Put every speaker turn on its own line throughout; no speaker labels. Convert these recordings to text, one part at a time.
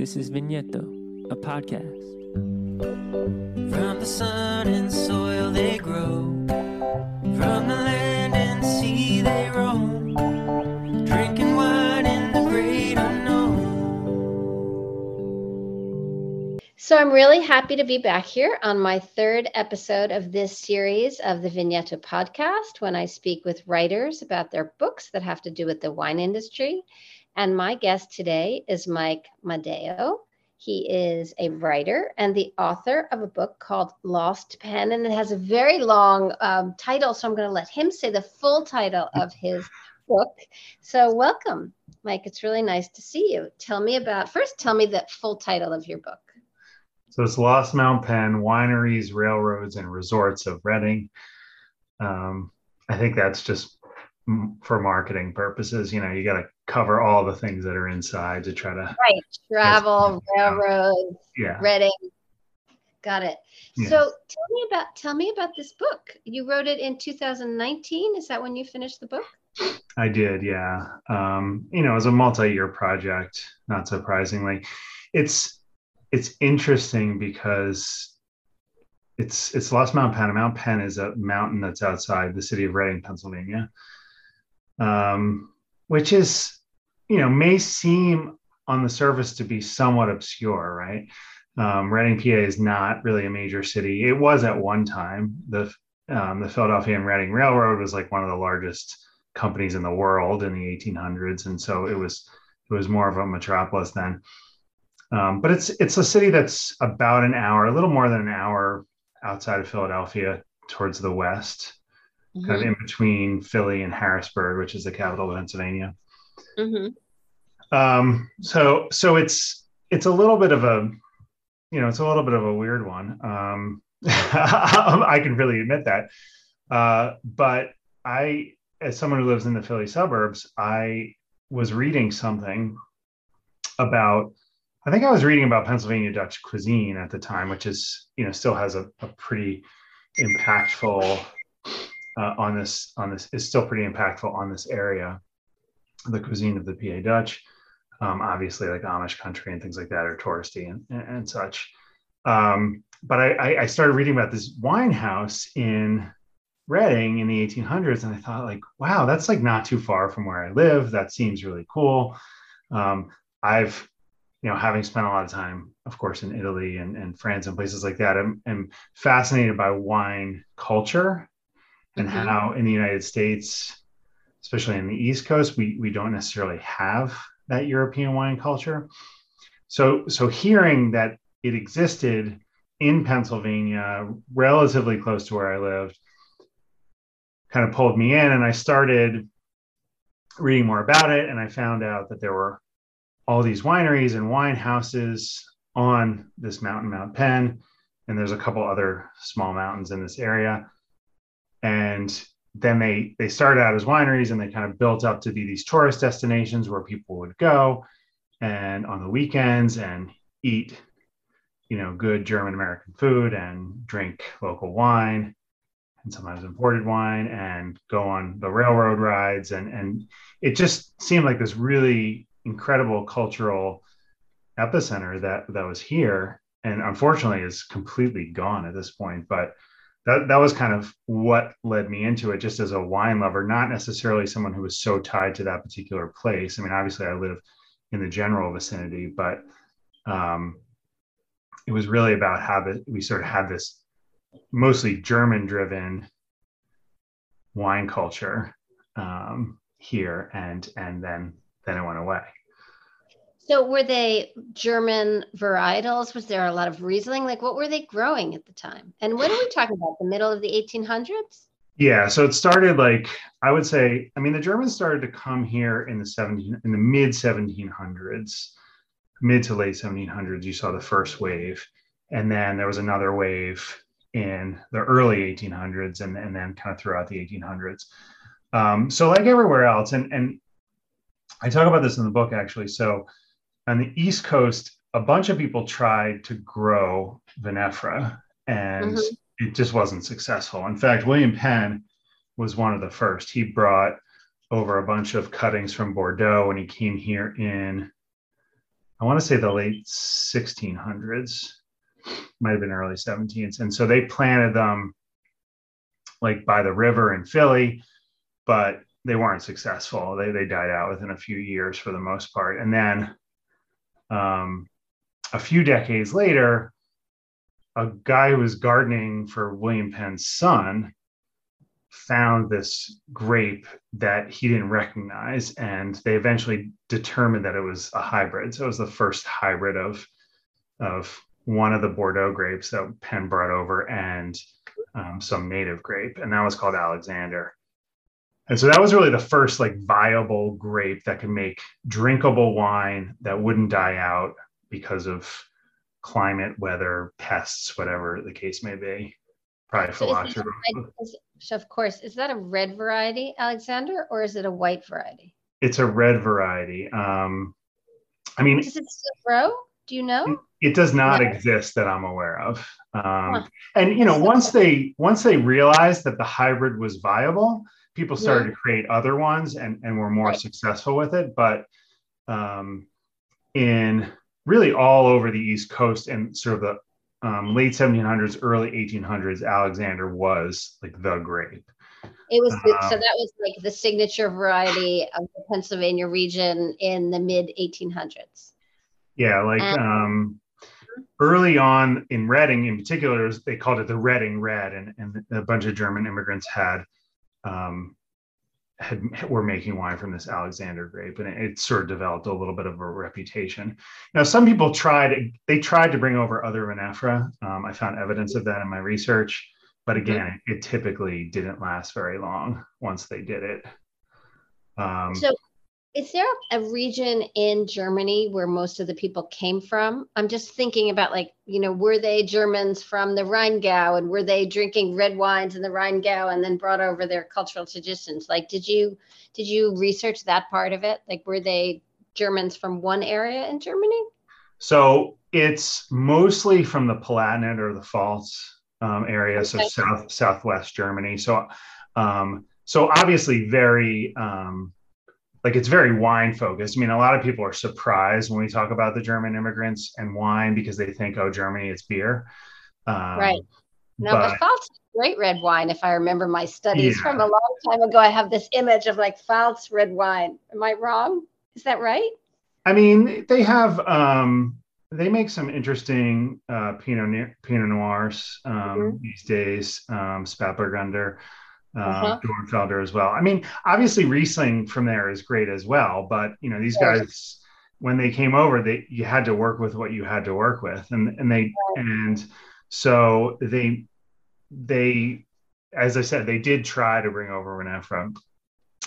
This is Vigneto, a podcast.
From the sun and soil they grow, from the land and sea they roam, drinking wine in the great unknown.
So I'm really happy to be back here on my third episode of this series of the Vigneto podcast when I speak with writers about their books that have to do with the wine industry. And my guest today is Mike Madeo. He is a writer and the author of a book called Lost Penn, and it has a very long um, title. So I'm going to let him say the full title of his book. So, welcome, Mike. It's really nice to see you. Tell me about, first, tell me the full title of your book.
So it's Lost Mount Penn, Wineries, Railroads, and Resorts of Reading. Um, I think that's just for marketing purposes. You know, you got to cover all the things that are inside to try to,
Right. Travel, railroads,
yeah.
Reading. Got it.
Yeah.
So tell me about tell me about this book. You wrote it in 2019. Is that when you finished the book?
I did, yeah. Um, you know, it was a multi-year project, not surprisingly. It's it's interesting because it's it's Lost Mount Penn. Mount Penn is a mountain that's outside the city of Reading, Pennsylvania. Um, which is, you know, may seem on the surface to be somewhat obscure, right? Um, Reading, PA is not really a major city. It was at one time. The um, the Philadelphia and Reading Railroad was like one of the largest companies in the world in the 1800s, and so it was it was more of a metropolis then. Um, but it's it's a city that's about an hour, a little more than an hour outside of Philadelphia, towards the west, kind of in between Philly and Harrisburg, which is the capital of Pennsylvania.
Mhm.
Um, so so it's it's a little bit of a you know it's a little bit of a weird one. Um, I can really admit that. Uh, but I, as someone who lives in the Philly suburbs, I was reading something about. I think I was reading about Pennsylvania Dutch cuisine at the time, which is you know still has a, a pretty impactful uh, on this on this is still pretty impactful on this area, the cuisine of the PA Dutch. Um, obviously, like Amish country and things like that are touristy and, and, and such. Um, but I, I, started reading about this wine house in Reading in the 1800s, and I thought, like, wow, that's like not too far from where I live. That seems really cool. Um, I've, you know, having spent a lot of time, of course, in Italy and, and France and places like that, I'm, I'm fascinated by wine culture and
Mhm.
how in the United States, especially in the East Coast, we we don't necessarily have that European wine culture. So so hearing that it existed in Pennsylvania, relatively close to where I lived, kind of pulled me in, and I started reading more about it, and I found out that there were all these wineries and wine houses on this mountain, Mount Penn, and there's a couple other small mountains in this area and then they they started out as wineries and they kind of built up to be these tourist destinations where people would go and on the weekends and eat you know good german american food and drink local wine and sometimes imported wine and go on the railroad rides. And and it just seemed like this really incredible cultural epicenter that that was here. And unfortunately is completely gone at this point but that that was kind of what led me into it just as a wine lover not necessarily someone who was so tied to that particular place. I mean obviously i live in the general vicinity but um, it was really about how the, we sort of had this mostly german driven wine culture um, here and and then then it went away
So were they German varietals? Was there a lot of Riesling? Like what were they growing at the time? And when are we talking about? The middle of the 1800s?
Yeah, so it started like I would say. I mean, the Germans started to come here in the 17 in the mid 1700s, mid to late 1700s. You saw the first wave, and then there was another wave in the early 1800s, and, and then kind of throughout the 1800s. Um, so like everywhere else, and and I talk about this in the book actually. So on the East Coast, a bunch of people tried to grow vinifera, and
Mhm.
it just wasn't successful. In fact, William Penn was one of the first. He brought over a bunch of cuttings from Bordeaux when he came here in I want to say the late 1600s, might have been early 17s. And so they planted them like by the river in Philly, but they weren't successful. They, they died out within a few years for the most part. And then um, a few decades later, a guy who was gardening for William Penn's son found this grape that he didn't recognize and they eventually determined that it was a hybrid. So it was the first hybrid of of one of the bordeaux grapes that penn brought over and um, some native grape and that was called alexander and so that was really the first like viable grape that could make drinkable wine that wouldn't die out because of climate weather pests whatever the case may be probably phylloxera
a red- is- so of course, is that a red variety, Alexander, or is it a white variety?
it's a red variety. Um, I mean,
Does it still grow? Do you know?
it does not
No.
exist that I'm aware of. Um,
Huh.
And you know, once they once they realized that the hybrid was viable, people
Yeah.
started to create other ones and and were more
Right.
successful with it. But um, in really all over the East Coast and sort of the um, late 1700s, early 1800s, Alexander was like the grape.
It was the- so
Um,
that was like the signature variety of the Pennsylvania region in the mid 1800s.
Yeah, like
And-
um, early on in Reading, in particular, they called it the Reading Red, and, and a bunch of German immigrants had um, had were making wine from this Alexander grape, and it, it sort of developed a little bit of a reputation. Now, some people tried; they tried to bring over other vinifera. Um, I found evidence of that in my research, but again, it, typically didn't last very long once they did it. Um,
So, is there a region in Germany where most of the people came from? I'm just thinking about like, you know, were they Germans from the Rheingau and were they drinking red wines in the Rheingau and then brought over their cultural traditions? Like, did you did you research that part of it? Like, were they Germans from one area in Germany?
So it's mostly from the Palatinate or the Pfalz um, area, so
Okay.
south southwest Germany. So, um, so obviously very um, like it's very wine focused. I mean, a lot of people are surprised when we talk about the German immigrants and wine because they think, oh, Germany, it's beer. Um,
Right. No, but, is great red wine. If I remember my studies
Yeah.
from a long time ago, I have this image of like Pfalz red wine. Am I wrong? Is that right?
I mean, they have um, they make some interesting uh, Pinot Pinot Noirs um,
Mhm.
these days. Um, Spätburgunder, uh,
Uh-huh.
Dornfelder as well. I mean, obviously Riesling from there is great as well. But you know, these guys when they came over, they you had to work with what you had to work with, and and they and so they they as I said, they did try to bring over vinifera,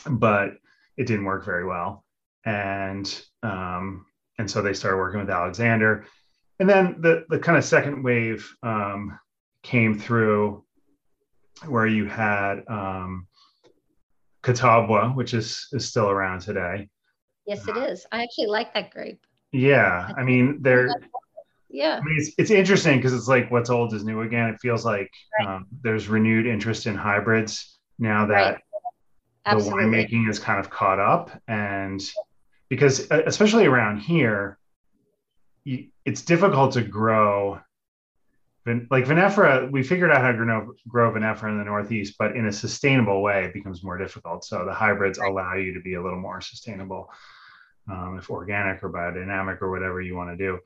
but it didn't work very well. And um, and so they started working with Alexander. And then the the kind of second wave um, came through where you had um, Catawba, which is is still around today.
Yes, it is. I actually like that grape.
Yeah, I mean they're
Yeah.
I mean, it's, it's interesting because it's like what's old is new again. It feels like um, there's renewed interest in hybrids now that
Right.
the winemaking is kind of caught up. And because, uh, especially around here, it's difficult to grow. Like vinifera, we figured out how to grow, grow vinifera in the Northeast, but in a sustainable way, it becomes more difficult. So the hybrids allow you to be a little more sustainable, um, if organic or biodynamic or whatever you want to do.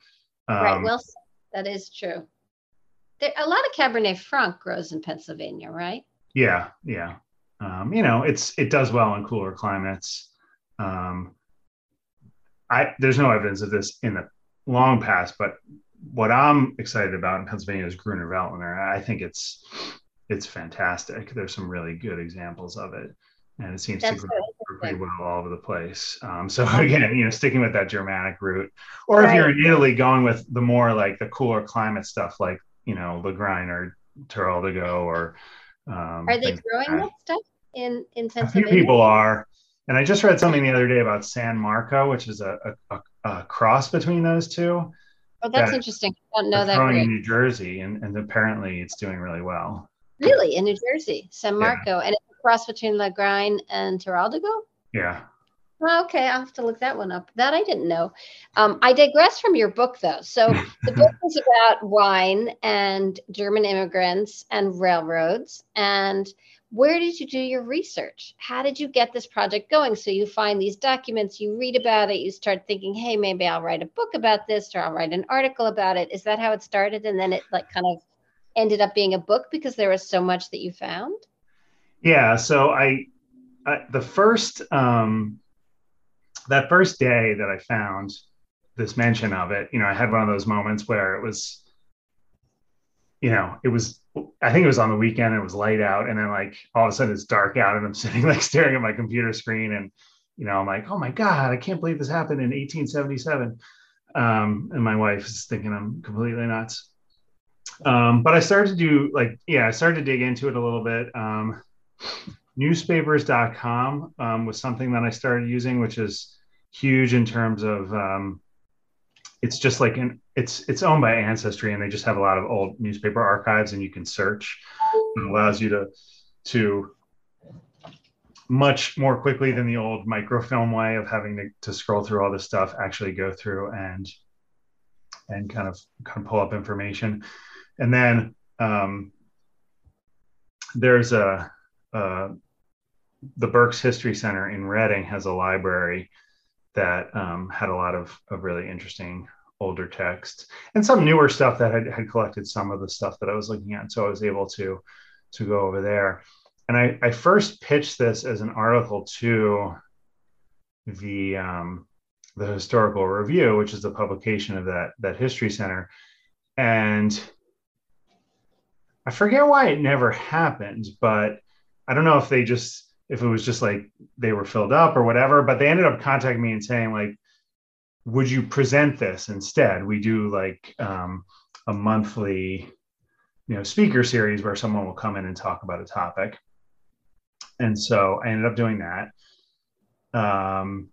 right.
Um,
Well, that is true. There, a lot of Cabernet Franc grows in Pennsylvania, right?
Yeah, yeah. Um, you know, it's it does well in cooler climates. Um, I there's no evidence of this in the long past, but what I'm excited about in Pennsylvania is Gruner Veltliner. I think it's it's fantastic. There's some really good examples of it, and it seems
That's
to
so
grow pretty well all over the place. Um, so again, you know, sticking with that Germanic route, or if you're in Italy, going with the more like the cooler climate stuff, like you know, Lagrein or Teroldego or um,
Are they
like
growing
that.
that stuff in in
A few people are. And I just read something the other day about San Marco, which is a, a, a cross between those two.
Oh, that's
that-
interesting. I don't know that
growing in New Jersey, and, and apparently it's doing really well.
Really, in New Jersey, San
Yeah.
Marco, and it's a cross between Lagrein and Teroldego.
Yeah.
Oh, Okay, I'll have to look that one up. That I didn't know. Um, I digress from your book, though. So the book is about wine and German immigrants and railroads. And where did you do your research? How did you get this project going? So you find these documents, you read about it, you start thinking, hey, maybe I'll write a book about this or I'll write an article about it. Is that how it started? And then it like kind of ended up being a book because there was so much that you found?
Yeah. So I, I the first um, that first day that I found this mention of it, you know, I had one of those moments where it was, you know, it was. I think it was on the weekend. It was light out, and then like all of a sudden it's dark out, and I'm sitting like staring at my computer screen, and you know, I'm like, oh my god, I can't believe this happened in 1877. Um, and my wife is thinking I'm completely nuts. Um, but I started to do like, yeah, I started to dig into it a little bit. Um, newspapers.com um, was something that I started using, which is huge in terms of um, it's just like an it's it's owned by Ancestry, and they just have a lot of old newspaper archives, and you can search. It allows you to to much more quickly than the old microfilm way of having to, to scroll through all this stuff actually go through and and kind of kind of pull up information and then um, there's a, a the Berks History Center in Reading has a library that um, had a lot of, of really interesting older texts and some newer stuff that had, had collected some of the stuff that I was looking at. So I was able to to go over there. And I, I first pitched this as an article to the um, the Historical Review, which is the publication of that that History Center, and I forget why it never happened, but I don't know if they just if it was just like they were filled up or whatever, but they ended up contacting me and saying like, would you present this instead? We do like um, a monthly, you know, speaker series where someone will come in and talk about a topic. And so I ended up doing that. Um,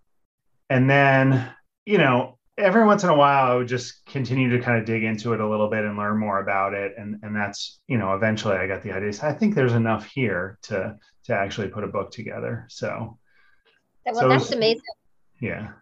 and then, you know, every once in a while I would just continue to kind of dig into it a little bit and learn more about it. And and that's, you know, eventually I got the idea. So I think there's enough here to to actually put a book together. So
Well,
So
that's
it's-
amazing.
yeah.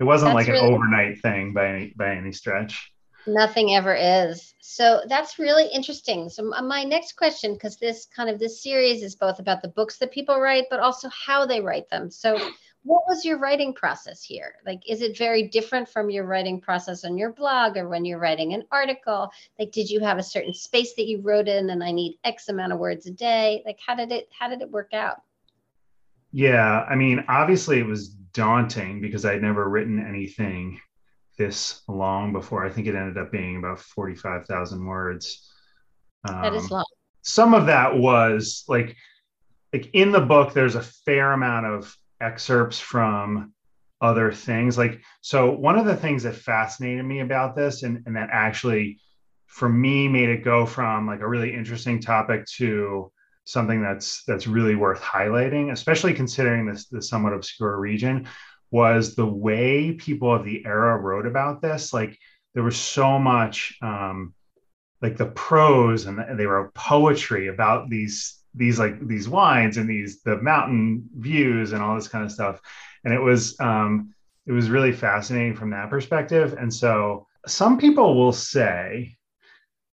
It wasn't
That's
like an
really-
overnight thing by any by any stretch.
Nothing ever is. So that's really interesting. So my next question, because this kind of this series is both about the books that people write, but also how they write them. So what was your writing process here? Like, is it very different from your writing process on your blog or when you're writing an article? Like, did you have a certain space that you wrote in and I need X amount of words a day? Like, how did it how did it work out?
Yeah, I mean, obviously it was daunting because I'd never written anything this long before. I think it ended up being about 45,000 words.
That is
Um,
long.
some of that was like like in the book there's a fair amount of excerpts from other things. Like so one of the things that fascinated me about this and, and that actually for me made it go from like a really interesting topic to something that's that's really worth highlighting especially considering this this somewhat obscure region was the way people of the era wrote about this. Like there was so much um, like the prose and the, they wrote poetry about these these like these wines and these the mountain views and all this kind of stuff. And it was um it was really fascinating from that perspective. And so some people will say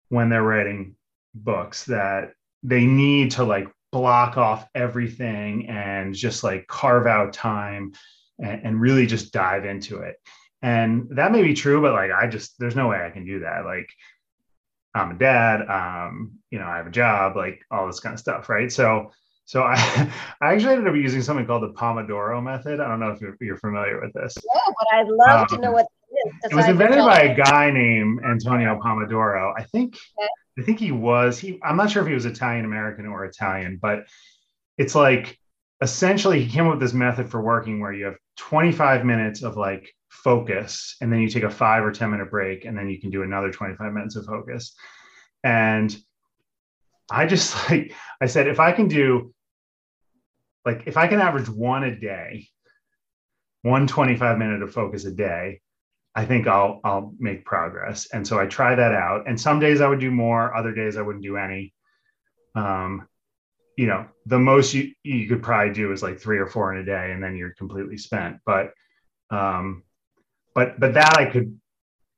when they're writing books that they need to like block off everything and just like carve out time and, and really just dive into it. And that may be true but like i just there's no way i can do that. Like I'm a dad, um, you know, I have a job, like all this kind of stuff, right? So, so I, I actually ended up using something called the Pomodoro method. I don't know if you're, you're familiar with this.
Yeah, but I'd love to know
Um,
what it is.
It was invented by a guy named Antonio Pomodoro. I think,
Okay.
I think he was. He, I'm not sure if he was Italian American or Italian, but it's like essentially he came up with this method for working where you have 25 minutes of like focus, and then you take a five or 10 minute break, and then you can do another 25 minutes of focus. And I just like I said, if I can do like if I can average one a day, one 25 minute of focus a day, I think I'll I'll make progress. And so I try that out. And some days I would do more, other days I wouldn't do any. Um, you know, the most you, you could probably do is like three or four in a day and then you're completely spent. But, um, but, but that I could,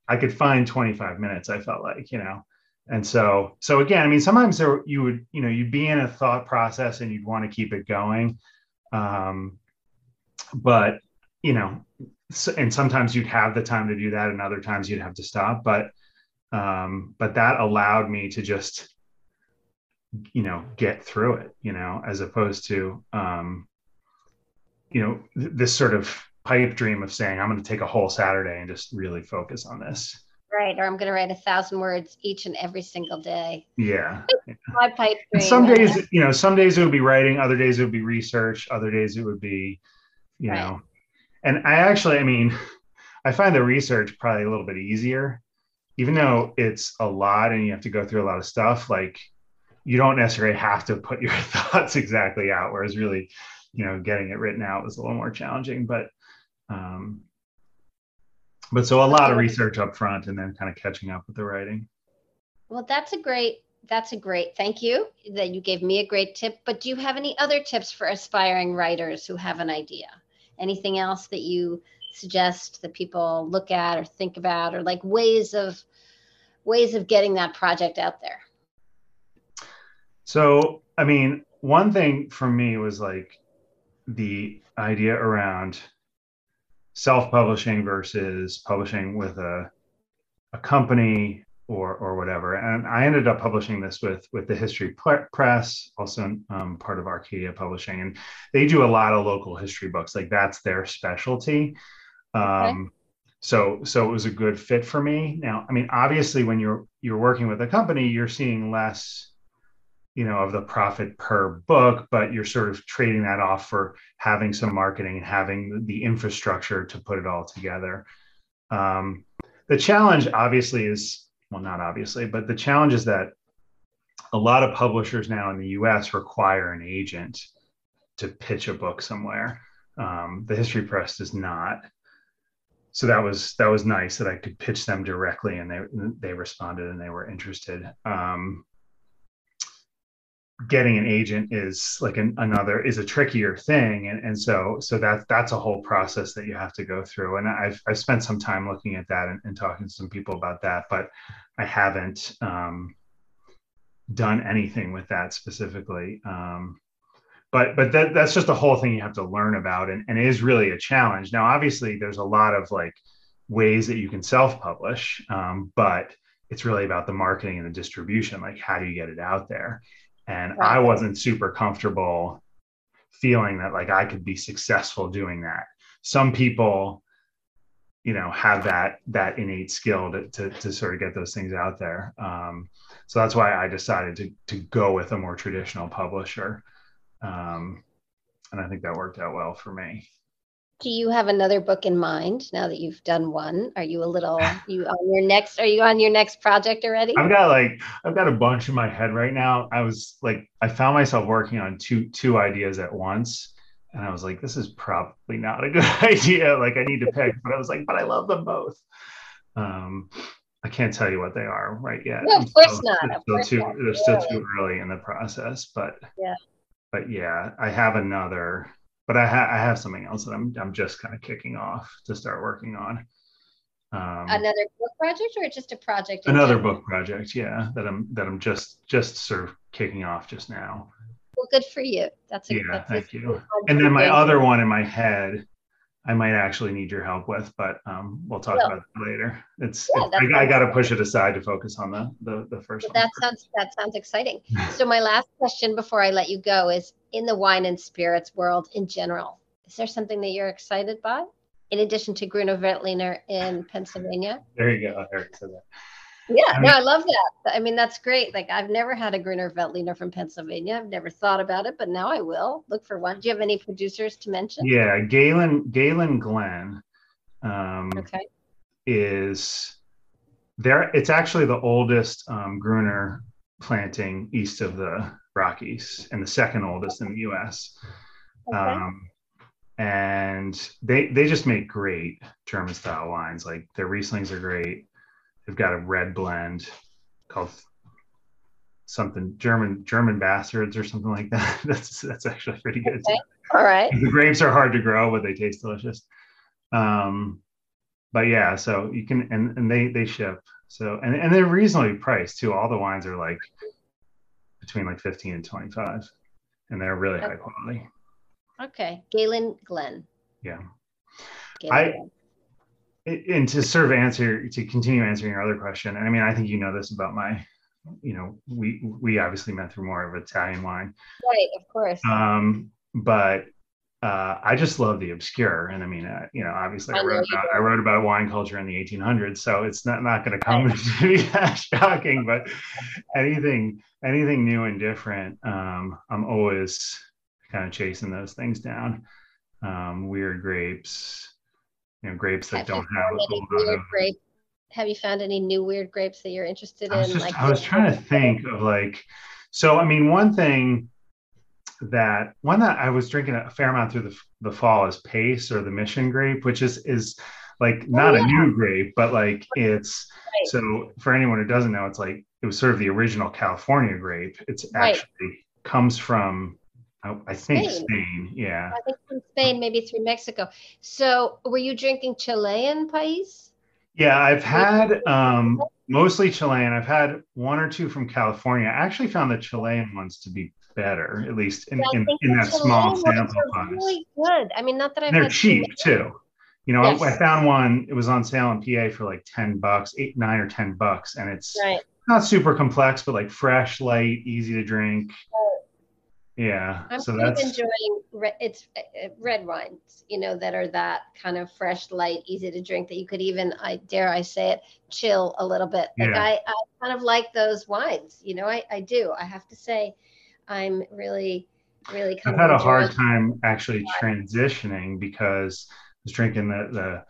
I could find 25 minutes, I felt like, you know, and so, so again, I mean, sometimes there, you would, you know, you'd be in a thought process and you'd want to keep it going. Um, but, you know, and sometimes you'd have the time to do that and other times you'd have to stop. But, um, but that allowed me to just you know get through it you know as opposed to um you know th- this sort of pipe dream of saying i'm going to take a whole saturday and just really focus on this.
Right or i'm going to write a thousand words each and every single day.
Yeah.
My pipe
and
dream.
some days you know some days it would be writing other days it would be research other days it would be you
Right.
know. And i actually i mean i find the research probably a little bit easier. Even though it's a lot and you have to go through a lot of stuff like you don't necessarily have to put your thoughts exactly out whereas really you know getting it written out was a little more challenging. But um but so a lot of research up front and then kind of catching up with the writing.
Well that's a great that's a great thank you that you gave me a great tip but do you have any other tips for aspiring writers who have an idea? Anything else that you suggest that people look at or think about or like ways of ways of getting that project out there?
So, I mean, one thing for me was like the idea around self-publishing versus publishing with a a company or or whatever. And I ended up publishing this with with the History Press, also um, part of Arcadia Publishing, and they do a lot of local history books. Like that's their specialty. Um, so so it was a good fit for me. Now, I mean, obviously, when you're you're working with a company, you're seeing less you know of the profit per book but you're sort of trading that off for having some marketing and having the infrastructure to put it all together. Um, the challenge obviously is well not obviously but the challenge is that a lot of publishers now in the us require an agent to pitch a book somewhere. Um, the history press does not. So that was that was nice that i could pitch them directly and they they responded and they were interested. Um, getting an agent is like an, another is a trickier thing. And, and so so that that's a whole process that you have to go through. And i've, I've spent some time looking at that and, and talking to some people about that but i haven't um, done anything with that specifically. Um, but but that, that's just a whole thing you have to learn about and, and it is really a challenge. Now obviously there's a lot of like ways that you can self-publish um, but it's really about the marketing and the distribution like how do you get it out there and
Right.
i wasn't super comfortable feeling that like i could be successful doing that. Some people you know have that that innate skill to, to, to sort of get those things out there. Um, so that's why i decided to, to go with a more traditional publisher. Um, and i think that worked out well for me
do you have another book in mind now that you've done one are you a little you on your next are you on your next project already
I've got like I've got a bunch in my head right now. I was like I found myself working on two two ideas at once and I was like this is probably not a good idea. Like I need to pick, but I was like but I love them both. Um I can't tell you what they are right yet.
No, of course
still-
not, of
still
course
too
not.
they're still too early in the process, but
Yeah.
But yeah, I have another but I, ha- I have something else that I'm I'm just kind of kicking off to start working on. Um,
another book project or just a project
another
general?
book project yeah that i'm that i'm just just sort of kicking off just now
well good for you that's a
yeah
that's
thank you and then my other one in my head i might actually need your help with but um, we'll talk
Yeah.
about that later it's,
Yeah,
it's I, I got to push it aside to focus on the the, the first one
that sounds that sounds exciting. So my last question before I let you go is in the wine and spirits world in general, is there something that you're excited by? In addition to Gruner Veltliner in Pennsylvania?
there you go Eric said that
Yeah,
I
no, I love that. I mean, that's great. Like I've never had a Gruner Veltliner from Pennsylvania. I've never thought about it, but now I will look for one. Do you have any producers to mention?
yeah galen Galen Glen um,
Okay.
is there it's actually the oldest um, gruner planting east of the rockies and the second oldest in the us
Okay.
um, and they they just make great German style wines. Like their Rieslings are great. They've got a red blend called something German German bastards or something like that. that's that's actually pretty good.
Okay. All right.
The grapes are hard to grow, but they taste delicious. Um, but yeah, so you can and and they they ship. So and and they're reasonably priced too. All the wines are like between like 15 and 25 and they're really high quality.
Okay. Galen Glen.
Yeah.
Galen
I-
Glen.
and to sort of answer to continue answering your other question and i mean i think you know this about my you know we we obviously met through more of italian wine
Right, of course.
um but uh, I just love the obscure, and I mean, uh, you know, obviously, I,
I
wrote about. I wrote about wine culture in the 1800s, so it's not not going to come to be that shocking. But anything anything new and different, um, I'm always kind of chasing those things down. Um, weird grapes, you know, grapes that
Have
don't have a lot
weird
of
grape? Have you found any new weird grapes that you're interested
I
in?
just
like
I was trying to think of like so I mean one thing that one that I was drinking a fair amount through the, the fall is Pace or the Mission grape, which is is like not
yeah.
a new grape, but like it's
Right.
so for anyone who doesn't know, it's like it was sort of the original California grape. It's
Right.
actually comes from I, I think
Spain.
Spain. Yeah.
I think from Spain, maybe through Mexico. So were you drinking Chilean Pais?
Yeah, I've had um, mostly Chilean. I've had one or two from California. I actually found the Chilean ones to be better, at least in,
I
in, in that small sample size.
really good. I mean, not that I've
they're
had
cheap too. You know, I- I, found one. It was on sale in PA for like ten bucks, eight, nine, or ten bucks, and it's
Right.
not super complex, but like fresh, light, easy to drink. Yeah,
I'm
so that's
enjoying re- it's uh, uh, red wines, you know, that are that kind of fresh, light, easy to drink that you could even, I dare I say it, chill a little bit. Like
Yeah.
I, I kind of like those wines, you know, I, I do. I have to say, I'm really, really kind
I've had a hard time actually transitioning because I was drinking the the,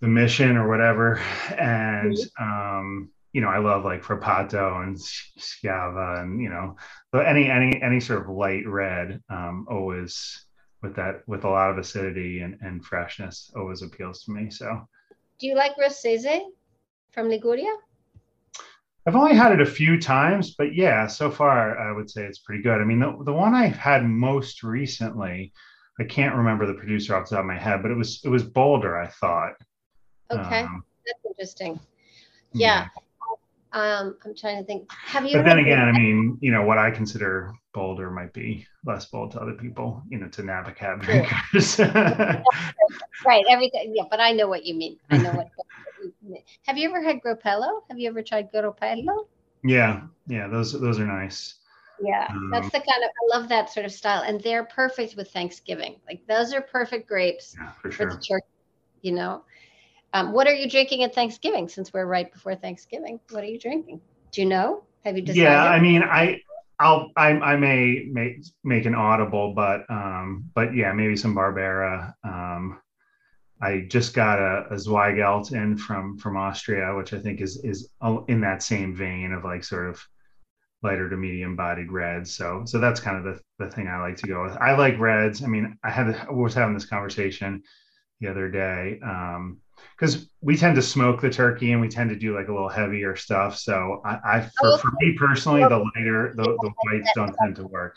the mission or whatever, and um, you know I love like Frappato and Schiava and you know, but any any any sort of light red um, always with that with a lot of acidity and, and freshness always appeals to me. So
Do you like Rossese from Liguria?
I've only had it a few times, but yeah, so far I would say it's pretty good. I mean, the, the one I've had most recently, I can't remember the producer off the top of my head, but it was it was Boulder, I thought.
Okay,
Um,
that's interesting. Yeah. Um, I'm trying to think. Have you?
But then again, I mean, you know, what I consider Boulder might be less bold to other people, you know, to Napa cab drinkers.
right, everything. Yeah, but I know what you mean. I know what. Have you ever had Groppello? Have you ever tried Groppello?
yeah, yeah, those those are nice.
Yeah, that's
Um,
the kind of I love that sort of style, and they're perfect with Thanksgiving. Like those are perfect grapes
Yeah, for
for the turkey. You know, um, what are you drinking at Thanksgiving? Since we're right before Thanksgiving, what are you drinking? Do you know? Have you decided?
Yeah, I mean, I, I'll, I, I may make make an audible, but, um, but yeah, maybe some Barbera. Um, I just got a, a Zweigelt in from from Austria, which I think is is in that same vein of like sort of lighter to medium bodied reds. So so that's kind of the, the thing I like to go with. I like reds. I mean, I had I was having this conversation the other day. Um, because we tend to smoke the turkey and we tend to do like a little heavier stuff. So I, I for, for me personally, the lighter, the, the whites don't tend to work.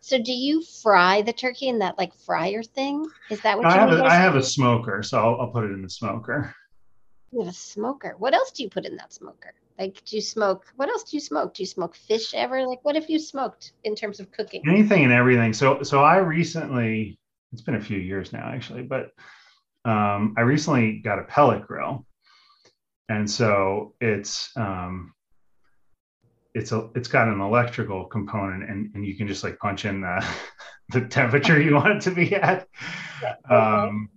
So do you fry the turkey in that like fryer thing? Is that what
I
you
have
mean
a, I have a smoker, so I'll, I'll put it in the smoker.
You have a smoker. What else do you put in that smoker? Like, do you smoke? What else do you smoke? Do you smoke fish ever? Like, what if you smoked in terms of cooking?
Anything and everything. So so I recently, it's been a few years now actually, but um, I recently got a pellet grill, and so it's um, it's a it's got an electrical component, and and you can just like punch in the the temperature you want it to be at. Um,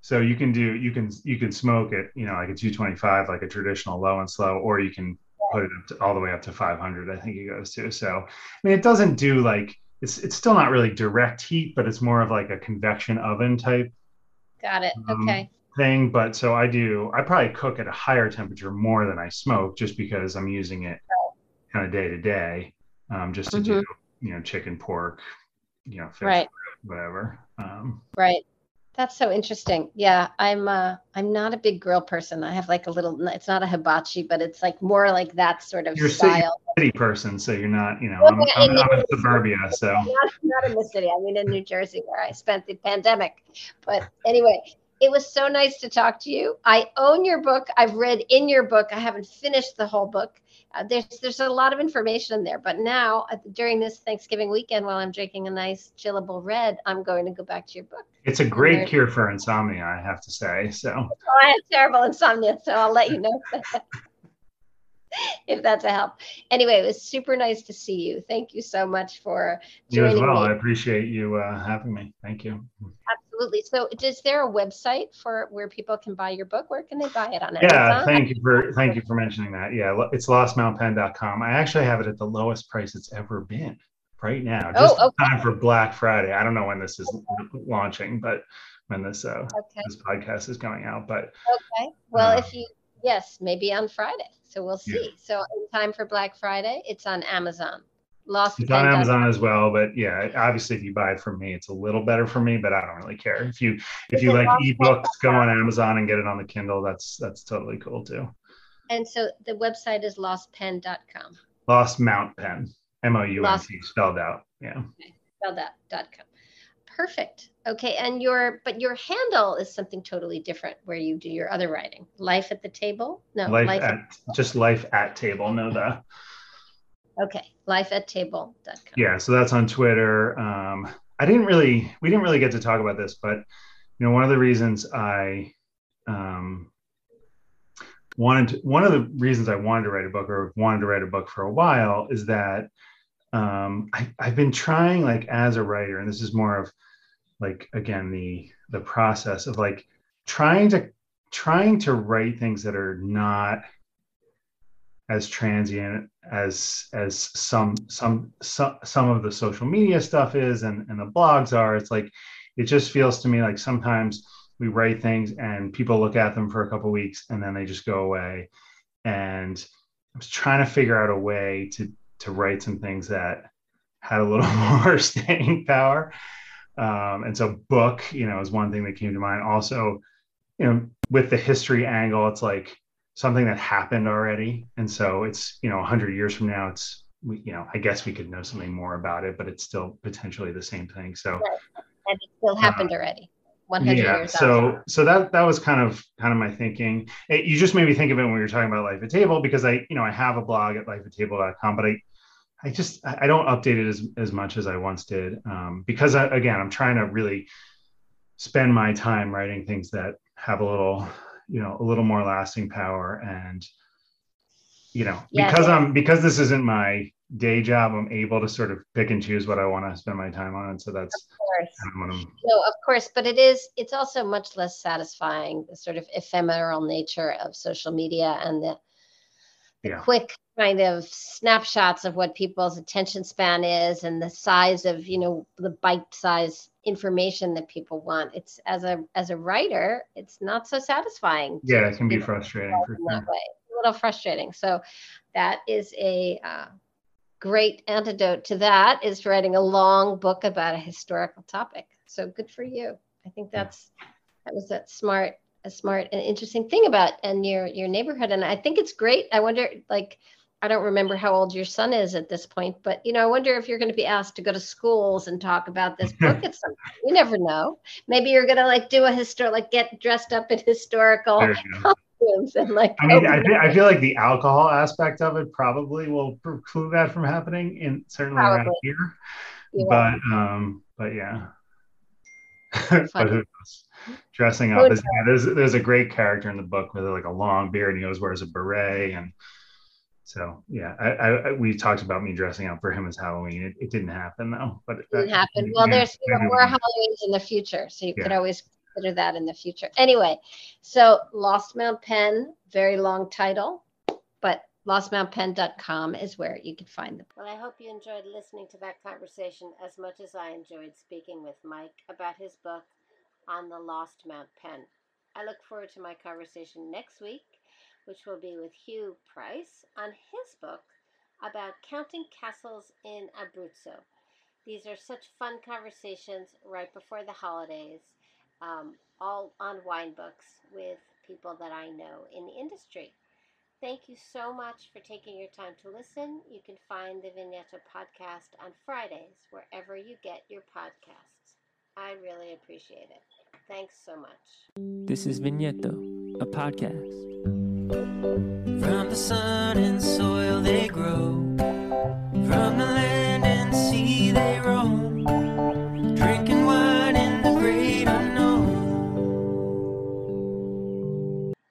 so you can do you can you can smoke it, you know, like a 225, like a traditional low and slow, or you can put it up to, all the way up to 500. I think it goes to. So I mean, it doesn't do like it's it's still not really direct heat, but it's more of like a convection oven type
Got it.
Um,
Okay.
thing. But so I do I probably cook at a higher temperature more than I smoke, just because I'm using it kind of day to day, um, just to do you know chicken, pork, you know, fish,
Right.
whatever. Um,
Right. That's so interesting. Yeah, I'm uh I'm not a big grill person. I have like a little it's not a hibachi, but it's like more like that sort of
You're a city-
style.
City person, so you're not, you know,
Well,
I'm,
yeah,
I'm,
and
I'm in suburbia, so
Not, not in the city. I mean in New Jersey where I spent the pandemic. But anyway, it was so nice to talk to you. I own your book. I've read in your book. I haven't finished the whole book. Uh, there's there's a lot of information in there, but now uh, during this Thanksgiving weekend, while I'm drinking a nice chillable red, I'm going to go back to your book.
it's a great
there-
cure for insomnia, I have to say. So
Oh, I have terrible insomnia, so I'll let you know if that's a help. Anyway, it was super nice to see you. Thank you so much for
you as well.
me.
I appreciate you uh, having me. Thank you.
Absolutely. So, is there a website for where people can buy your book? Where can they buy it on Amazon?
Yeah, thank you for thank you for mentioning that. Yeah, it's lostmountpenn.com. I actually have it at the lowest price it's ever been right now.
Oh,
Just in
okay.
time for Black Friday. I don't know when this is launching, but when this uh,
okay.
this podcast is going out, but
Okay. Well,
Uh,
if you yes, maybe on Friday. So we'll
Yeah.
see. So in time for Black Friday, it's on Amazon. Lost
it's on Amazon as well. But yeah, obviously, if you buy it from me, it's a little better for me. But I don't really care. If you if you like ebooks, go on Amazon and get it on the Kindle. That's that's totally cool too.
And so the website is lostpenn.com.
Lost Mount Penn, M O U N T, spelled out. Yeah.
Spelled out dot com. Perfect. Okay. And your but your handle is something totally different where you do your other writing. Life at the table? No,
life,
life
at just life at table. No the
okay. Life at table.com.
yeah. So that's on Twitter. Um, I didn't really we didn't really get to talk about this, but you know one of the reasons I um, wanted to, one of the reasons I wanted to write a book or wanted to write a book for a while is that um, I, I've been trying like as a writer, and this is more of like again the the process of like trying to trying to write things that are not as transient as as some some some some of the social media stuff is and and the blogs are. It's like it just feels to me like sometimes we write things and people look at them for a couple weeks and then they just go away. And i was trying to figure out a way to to write some things that had a little more staying power. Um, and so book you know is one thing that came to mind. Also you know with the history angle it's like something that happened already and so it's you know 100 years from now it's we, you know i guess we could know something more about it but it's still potentially the same thing so
And it still happened already. 100
yeah
years
so
after.
so that that was kind of kind of my thinking It- you just made me think of it when we were talking about life at table because i you know i have a blog at lifeattable.com but i i just i I don't update it as as much as i once did um, because I, again i'm trying to really spend my time writing things that have a little you know a little more lasting power and you know
Yes.
because i'm because this isn't my day job i'm able to sort of pick and choose what i want to spend my time on and so that's
Of course.
kind of
No, of course, but it is, it's also much less satisfying, the sort of ephemeral nature of social media and the, the
Yeah.
quick kind of snapshots of what people's attention span is and the size of, you know, the bite size information that people want. It's as a as a writer, it's not so satisfying.
yeah it can be frustrating for
that
sure
way. A little frustrating. So that is a uh, great antidote to that is writing a long book about a historical topic. So good for you. I think that's that was that smart, a smart and interesting thing about and your your neighborhood. And I think it's great. I wonder like I don't remember how old your son is at this point, but you know, I wonder if you're going to be asked to go to schools and talk about this book at some point. You never know. Maybe you're going to like do a histor like get dressed up in historical
there you go
costumes and like
I mean, I, I feel like the alcohol aspect of it probably will preclude that from happening in certainly around here.
you
But um, but yeah. but who knows? Dressing up is yeah, there's there's a great character in the book with like a long beard and he always wears a beret and so yeah, I, I, I we talked about me dressing up for him as Halloween. It, it didn't happen though, but
It didn't
that-
happen. Well,
yeah,
there's you know, more
we-
Halloweens in the future, so you could always consider that in the future. Anyway, so Lost Mount Penn, very long title, but lostmountpenn.com is where you can find them. Well, I hope you enjoyed listening to that conversation as much as I enjoyed speaking with Mike about his book on the Lost Mount Penn. I look forward to my conversation next week, which will be with Hugh Price on his book about counting castles in Abruzzo. These are such fun conversations right before the holidays. um, all on wine books with people that I know in the industry. Thank you so much for taking your time to listen. You can find the Vigneto podcast on Fridays, wherever you get your podcasts. I really appreciate it. Thanks so much.
This is Vigneto, a podcast.
From the sun and soil they grow.